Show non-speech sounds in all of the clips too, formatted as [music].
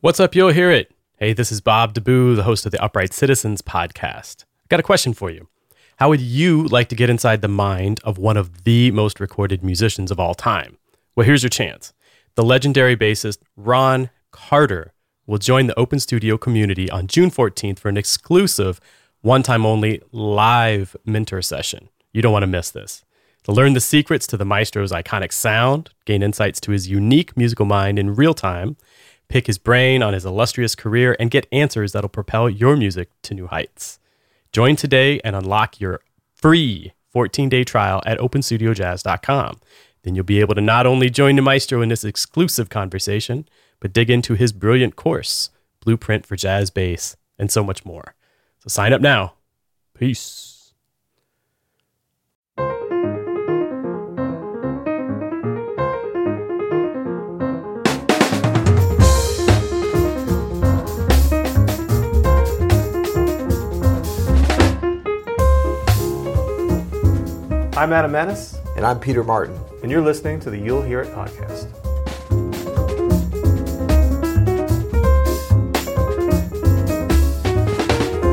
What's up? You'll hear it. Hey, this is Bob DeBoo, the host of the Upright Citizens podcast. I've got a question for you. How would you like to get inside the mind of one of the most recorded musicians of all time? Well, here's your chance. The legendary bassist Ron Carter will join the Open Studio community on June 14th for an exclusive, one time only live mentor session. You don't want to miss this. To learn the secrets to the maestro's iconic sound, gain insights to his unique musical mind in real time, pick his brain on his illustrious career, and get answers that'll propel your music to new heights. Join today and unlock your free 14 day trial at openstudiojazz.com. Then you'll be able to not only join the maestro in this exclusive conversation, but dig into his brilliant course, Blueprint for Jazz Bass, and so much more. So sign up now. Peace. I'm Adam Maness, And I'm Peter Martin. and you're listening to the You'll Hear It podcast.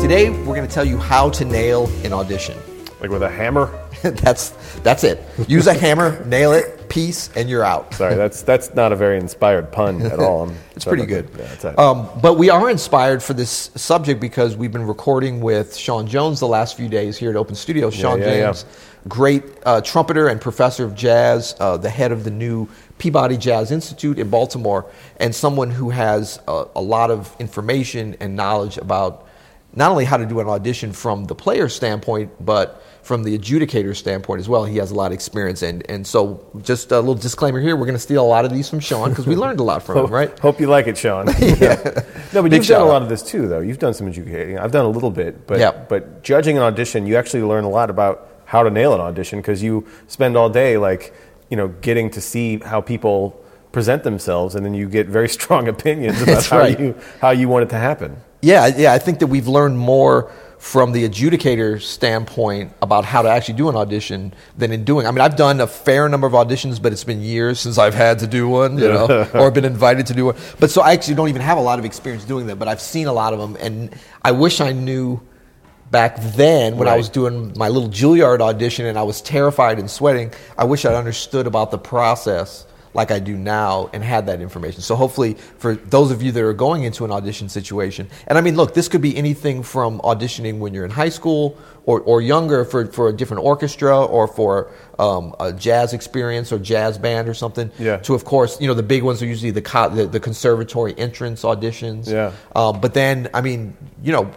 Today we're going to tell you how to nail an audition. Like with a hammer. [laughs] that's that's it. Use a hammer, nail it, piece, and you're out. [laughs] Sorry, that's that's not a very inspired pun at all. I'm [laughs] It's pretty good. Yeah, a- Um, but we are inspired for this subject because we've been recording with Sean Jones the last few days here at Open Studio. Sean yeah, yeah. James, great uh, trumpeter and professor of jazz, uh, the head of the new Peabody Jazz Institute in Baltimore, and someone who has a, a lot of information and knowledge about not only how to do an audition from the player standpoint, but from the adjudicator standpoint as well. He has a lot of experience. And, and so, just a little disclaimer here we're going to steal a lot of these from Sean because we learned a lot from him, right? Hope you like it, Sean. [laughs] Yeah. No, but Big you've done a out. lot of this too, though. You've done some educating. I've done a little bit, but Yeah. but judging an audition, you actually learn a lot about how to nail an audition because you spend all day like you know getting to see how people present themselves, and then you get very [laughs] strong opinions about how right. you how you want it to happen. Yeah, yeah, I think that we've learned more from the adjudicator standpoint about how to actually do an audition than in doing. I mean, I've done a fair number of auditions, but it's been years since I've had to do one, you know, or been invited to do one. But so I actually don't even have a lot of experience doing them, but I've seen a lot of them, and I wish I knew back then when I was doing my little Juilliard audition and I was terrified and sweating. I wish I understood about the process like I do now and had that information. So hopefully for those of you that are going into an audition situation, and I mean, look, this could be anything from auditioning when you're in high school or, or younger for, for a different orchestra or for um, a jazz experience or jazz band or something. Yeah. To of course, you know, the big ones are usually the co- the, the conservatory entrance auditions. Yeah. Um, but then, I mean, you know,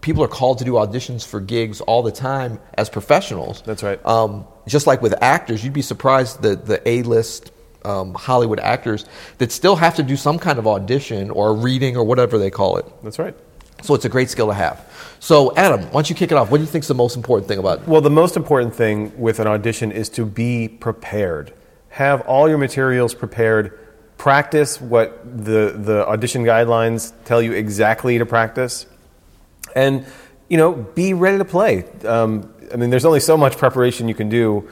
people are called to do auditions for gigs all the time as professionals. That's right. Um, just like with actors, you'd be surprised that the A-list um, Hollywood actors that still have to do some kind of audition or reading or whatever they call it. That's right. So it's a great skill to have. So, Adam, why don't you kick it off? What do you think is the most important thing about? Well, the most important thing with an audition is to be prepared. Have all your materials prepared. Practice what the, the audition guidelines tell you exactly to practice. And, you know, be ready to play. Um, I mean, there's only so much preparation you can do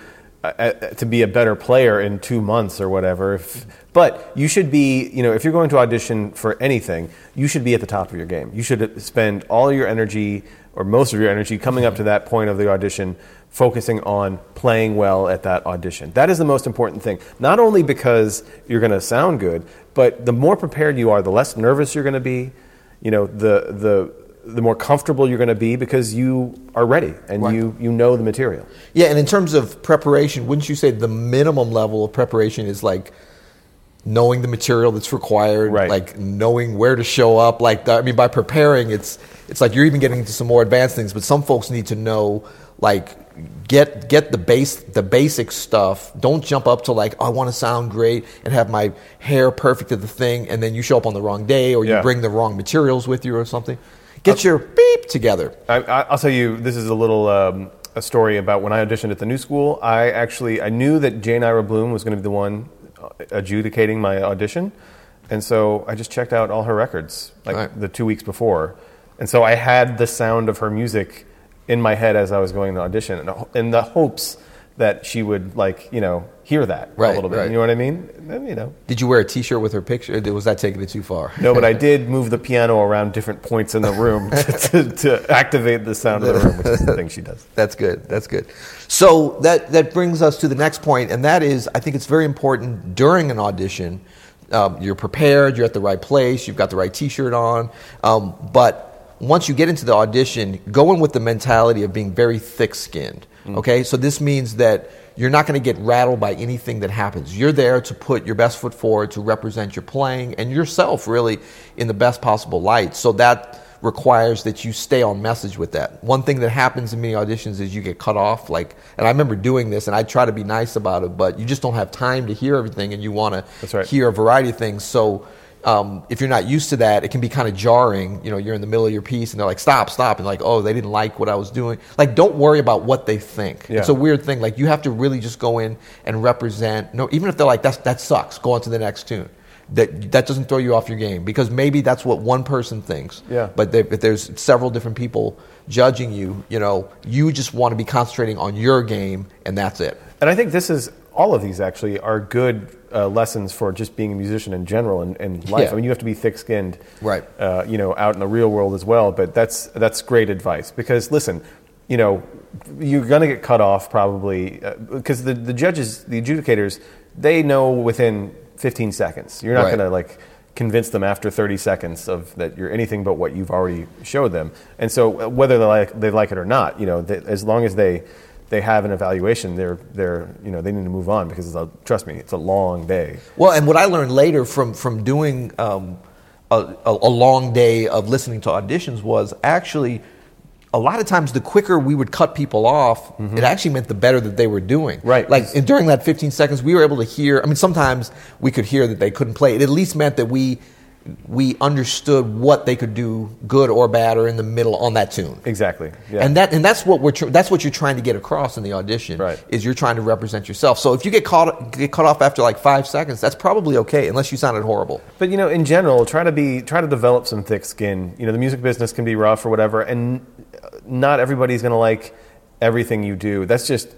uh, uh, to be a better player in two months or whatever. If, but you should be, you know, if you're going to audition for anything, you should be at the top of your game. You should spend all your energy or most of your energy coming up to that point of the audition focusing on playing well at that audition. That is the most important thing. Not only because you're going to sound good, but the more prepared you are, the less nervous you're going to be. You know, the the the more comfortable you're going to be because you are ready and Right. you you know the material. Yeah, and in terms of preparation, wouldn't you say the minimum level of preparation is like knowing the material that's required, Right. like knowing where to show up? Like, the, I mean, by preparing, it's it's like you're even getting into some more advanced things. But some folks need to know, like, get get the base the basic stuff. Don't jump up to like, oh, I want to sound great and have my hair perfect at the thing, and then you show up on the wrong day or you Yeah. bring the wrong materials with you or something. Get your beep together. I, I, I'll tell you, this is a little um, a story about when I auditioned at the new school. I actually I knew that Jane Ira Bloom was going to be the one uh, adjudicating my audition, and so I just checked out all her records like Right. the two weeks before, and so I had the sound of her music in my head as I was going to audition, in, in the hopes that she would like you know hear that Right, a little bit. right. You know what I mean? Then, you know. Did you wear a T-shirt with her picture? Was that taking it too far? No, but I [laughs] did move the piano around different points in the room [laughs] to, to, to activate the sound of the room, which is the thing she does. [laughs] That's good. That's good. So that that brings us to the next point, and that is, I think it's very important during an audition. Um, you're prepared. You're at the right place. You've got the right T-shirt on. Um, but once you get into the audition, go in with the mentality of being very thick-skinned. Mm. Okay, so this means that you're not going to get rattled by anything that happens. You're there to put your best foot forward, to represent your playing and yourself really in the best possible light. So that requires that you stay on message with that. One thing that happens in many auditions is you get cut off. Like, and I remember doing this, and I try to be nice about it, but you just don't have time to hear everything, and you want That's to hear a variety of things. So. Um, if you're not used to that, it can be kind of jarring. You know, you're in the middle of your piece and they're like, stop, stop. And like, oh, they didn't like what I was doing. Like, don't worry about what they think. Yeah. It's a weird thing. Like, you have to really just go in and represent. No, even if they're like, That's, that sucks, go on to the next tune. That, that doesn't throw you off your game because maybe that's what one person thinks. Yeah. But there- if there's several different people judging you, you know, you just want to be concentrating on your game and that's it. And I think this is all of these actually are good uh, lessons for just being a musician in general and, and life. Yeah. I mean, you have to be thick-skinned, Right. Uh, you know, out in the real world as well. But that's that's great advice because listen, you know, you're going to get cut off probably because the the judges, the adjudicators, they know within 15 seconds. You're not Right. going to like convince them after 30 seconds of that you're anything but what you've already showed them. And so uh, whether they like they like it or not, you know, they, as long as they they have an evaluation, they're they're you know they need to move on because it's a, trust me, it's a long day. Well, and what I learned later from from doing um, a, a, long day of listening to auditions was actually a lot of times the quicker we would cut people off, it actually meant the better that they were doing. Mm-hmm. Right. Like and during that 15 seconds, we were able to hear. I mean, sometimes we could hear that they couldn't play. It at least meant that we we understood what they could do, good or bad, or in the middle on that tune. Exactly. Yeah. And that and that's what we're tr- that's what you're trying to get across in the audition. Right. Is you're trying to represent yourself. So if you get caught get cut off after like five seconds, that's probably okay, unless you sounded horrible. But you know, in general, try to be try to develop some thick skin. You know, the music business can be rough or whatever, and not everybody's going to like everything you do. That's just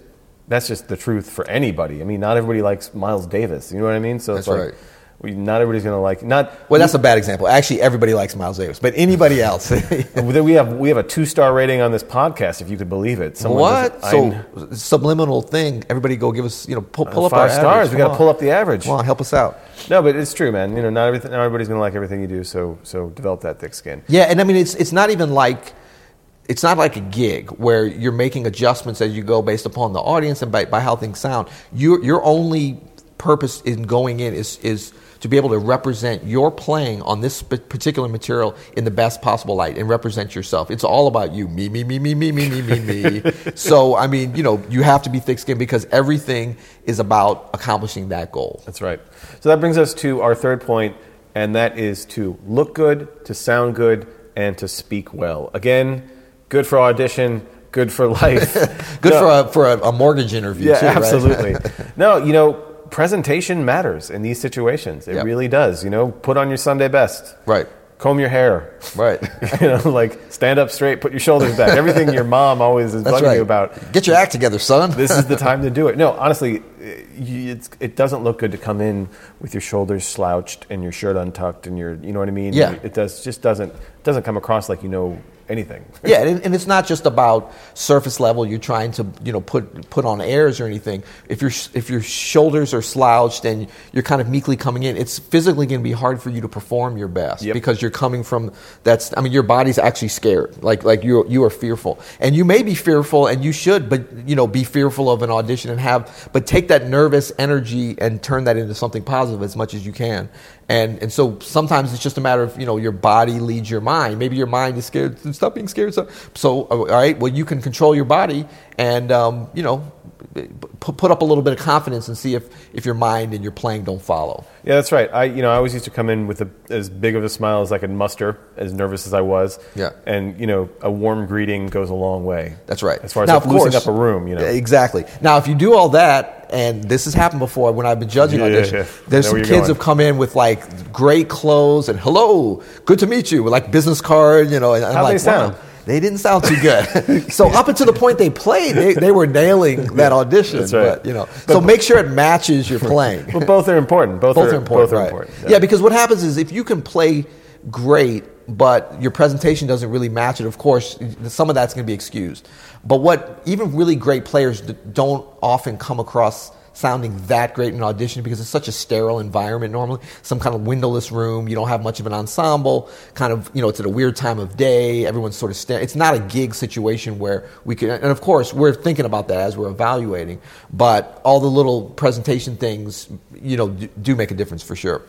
that's just the truth for anybody. I mean, not everybody likes Miles Davis. You know what I mean? So it's That's like right. Not everybody's going to like not. Well, that's a bad example. Actually, everybody likes Miles Davis, but anybody [laughs] else. we have we have a two star rating on this podcast, if you could believe it. Someone what? doesn't- I- So subliminal thing. Everybody go give us you know pull, pull Uh, up five our stars. average. We got to pull up the average. On, help us out. No, but it's true, man. You know, not everything. Not everybody's going to like everything you do. So so develop that thick skin. Yeah, and I mean it's it's not even like it's not like a gig where you're making adjustments as you go based upon the audience and by, by how things sound. You're, you're only purpose in going in is is to be able to represent your playing on this particular material in the best possible light and represent yourself. It's all about you. Me, me, me, me, me, me, me, me, me. [laughs] so, I mean, you know, you have to be thick skinned because everything is about accomplishing that goal. That's right. So that brings us to our third point, and that is to look good, to sound good, and to speak well. Again, good for audition, good for life. [laughs] Good No, for, a, for a, a mortgage interview, yeah, too, right? absolutely. [laughs] no, you know, presentation matters in these situations. It Yep. really does. You know, put on your Sunday best. Right. Comb your hair. Right. [laughs] you know, like stand up straight, put your shoulders back. Everything your mom always is That's bugging right. you about. Get your act together, son. this is the [laughs] time to do it. No, honestly, it's, it doesn't look good to come in with your shoulders slouched and your shirt untucked and your, you know what I mean? Yeah. It does just doesn't doesn't come across like you know anything. [laughs] Yeah, and, and it's not just about surface level. You're trying to you know put put on airs or anything. If your if your shoulders are slouched and you're kind of meekly coming in, it's physically going to be hard for you to perform your best Yep. because you're coming from that's. I mean, your body's actually scared. Like like you you are fearful, and you may be fearful, and you should, but you know, be fearful of an audition and have, but take that nervous energy and turn that into something positive as much as you can. And and so sometimes it's just a matter of you know your body leads your mind. Maybe your mind is scared. Stop being scared. So, so all right, well you can control your body and um, you know put, up a little bit of confidence and see if if your mind and your playing don't follow. Yeah, that's right. I you know I always used to come in with a, as big of a smile as I could muster, as nervous as I was. Yeah. And you know a warm greeting goes a long way. That's right. As far as Now, like, loosening up a room, you know. Exactly. Now, if you do all that, and this has happened before when I've been judging Yeah, [laughs] auditions, yeah. there's some kids going. have come in with like great clothes and hello, good to meet you, with like business card, you know. And I'm How like, they sound? wow. They didn't sound too good. [laughs] so up until the point they played, they, they were nailing [laughs] that audition. That's right. But, you know, so make sure it matches your playing. But both are important. Both, both are, are important. Both are right. important. Yeah. because what happens is if you can play great, but your presentation doesn't really match it, of course, some of that's going to be excused. But what even really great players don't often come across sounding that great in an audition because it's such a sterile environment normally. Some kind of windowless room you don't have much of an ensemble kind of you know it's at a weird time of day everyone's sort of sta- it's not a gig situation where we can and of course we're thinking about that as we're evaluating but all the little presentation things you know do, do make a difference for sure.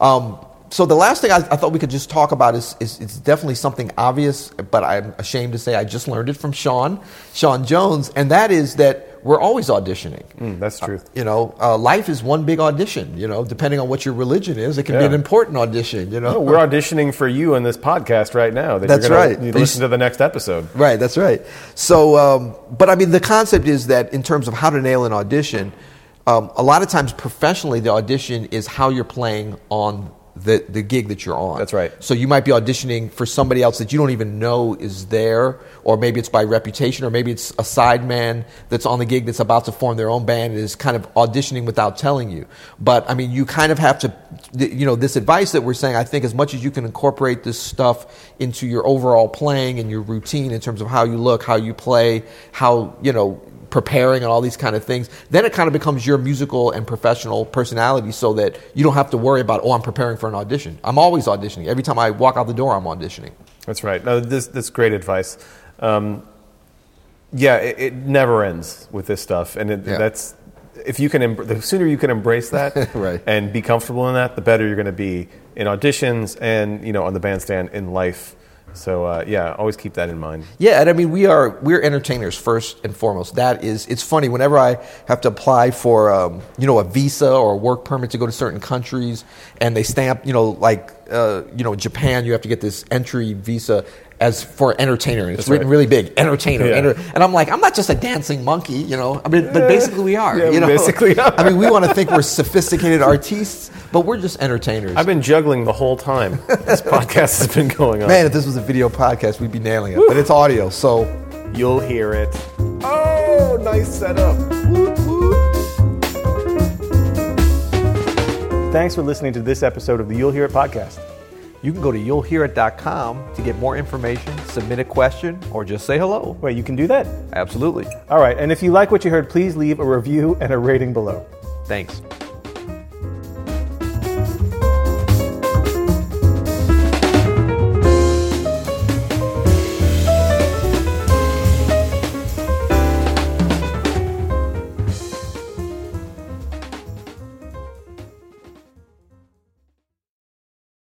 Um, so the last thing I, I, thought we could just talk about is, is it's definitely something obvious, but I'm ashamed to say I just learned it from Sean, Sean Jones, and that is that we're always auditioning. Mm, that's true. Uh, you know, uh, life is one big audition. You know, depending on what your religion is, it can Yeah. be an important audition. You know, No, we're auditioning for you in this podcast right now. That That's you're gonna, right. You listen to the next episode. Right, that's right. So, um, but I mean, the concept is that in terms of how to nail an audition, um, a lot of times professionally, the audition is how you're playing on the, the gig that you're on. That's right. So you might be auditioning for somebody else that you don't even know is there, or maybe it's by reputation, or maybe it's a sideman that's on the gig that's about to form their own band and is kind of auditioning without telling you. But I mean, you kind of have to, you know, this advice that we're saying, I think as much as you can incorporate this stuff into your overall playing and your routine in terms of how you look, how you play, how, you know, preparing and all these kind of things, then it kind of becomes your musical and professional personality so that you don't have to worry about, oh, I'm preparing for an audition. I'm always auditioning. Every time I walk out the door, I'm auditioning. That's right. No, this that's great advice. Um, yeah, it, it never ends with this stuff, and it, Yeah. that's if you can. Em- the sooner you can embrace that [laughs] Right. and be comfortable in that, the better you're going to be in auditions and you know on the bandstand in life. So uh, yeah, always keep that in mind. Yeah, and I mean we are we're entertainers first and foremost. That is, it's funny whenever I have to apply for um, you know a visa or a work permit to go to certain countries, and they stamp you know like uh, you know Japan, you have to get this entry visa as for entertainer, it's That's written right. really big, entertainer, Yeah. enter- and I'm like I'm not just a dancing monkey, you know. I mean, but basically we are. Yeah, you know? basically are. I mean, we want to think we're sophisticated artists, but we're just entertainers. I've been juggling the whole time this [laughs] podcast has been going on. Man, if this was a video podcast, we'd be nailing it. But it's audio, so You'll hear it. Oh, nice setup. Thanks for listening to this episode of the You'll Hear It podcast. You can go to you'llhearit.com to get more information, submit a question, or just say hello. Wait, you can do that? Absolutely. All right, and if you like what you heard, please leave a review and a rating below. Thanks.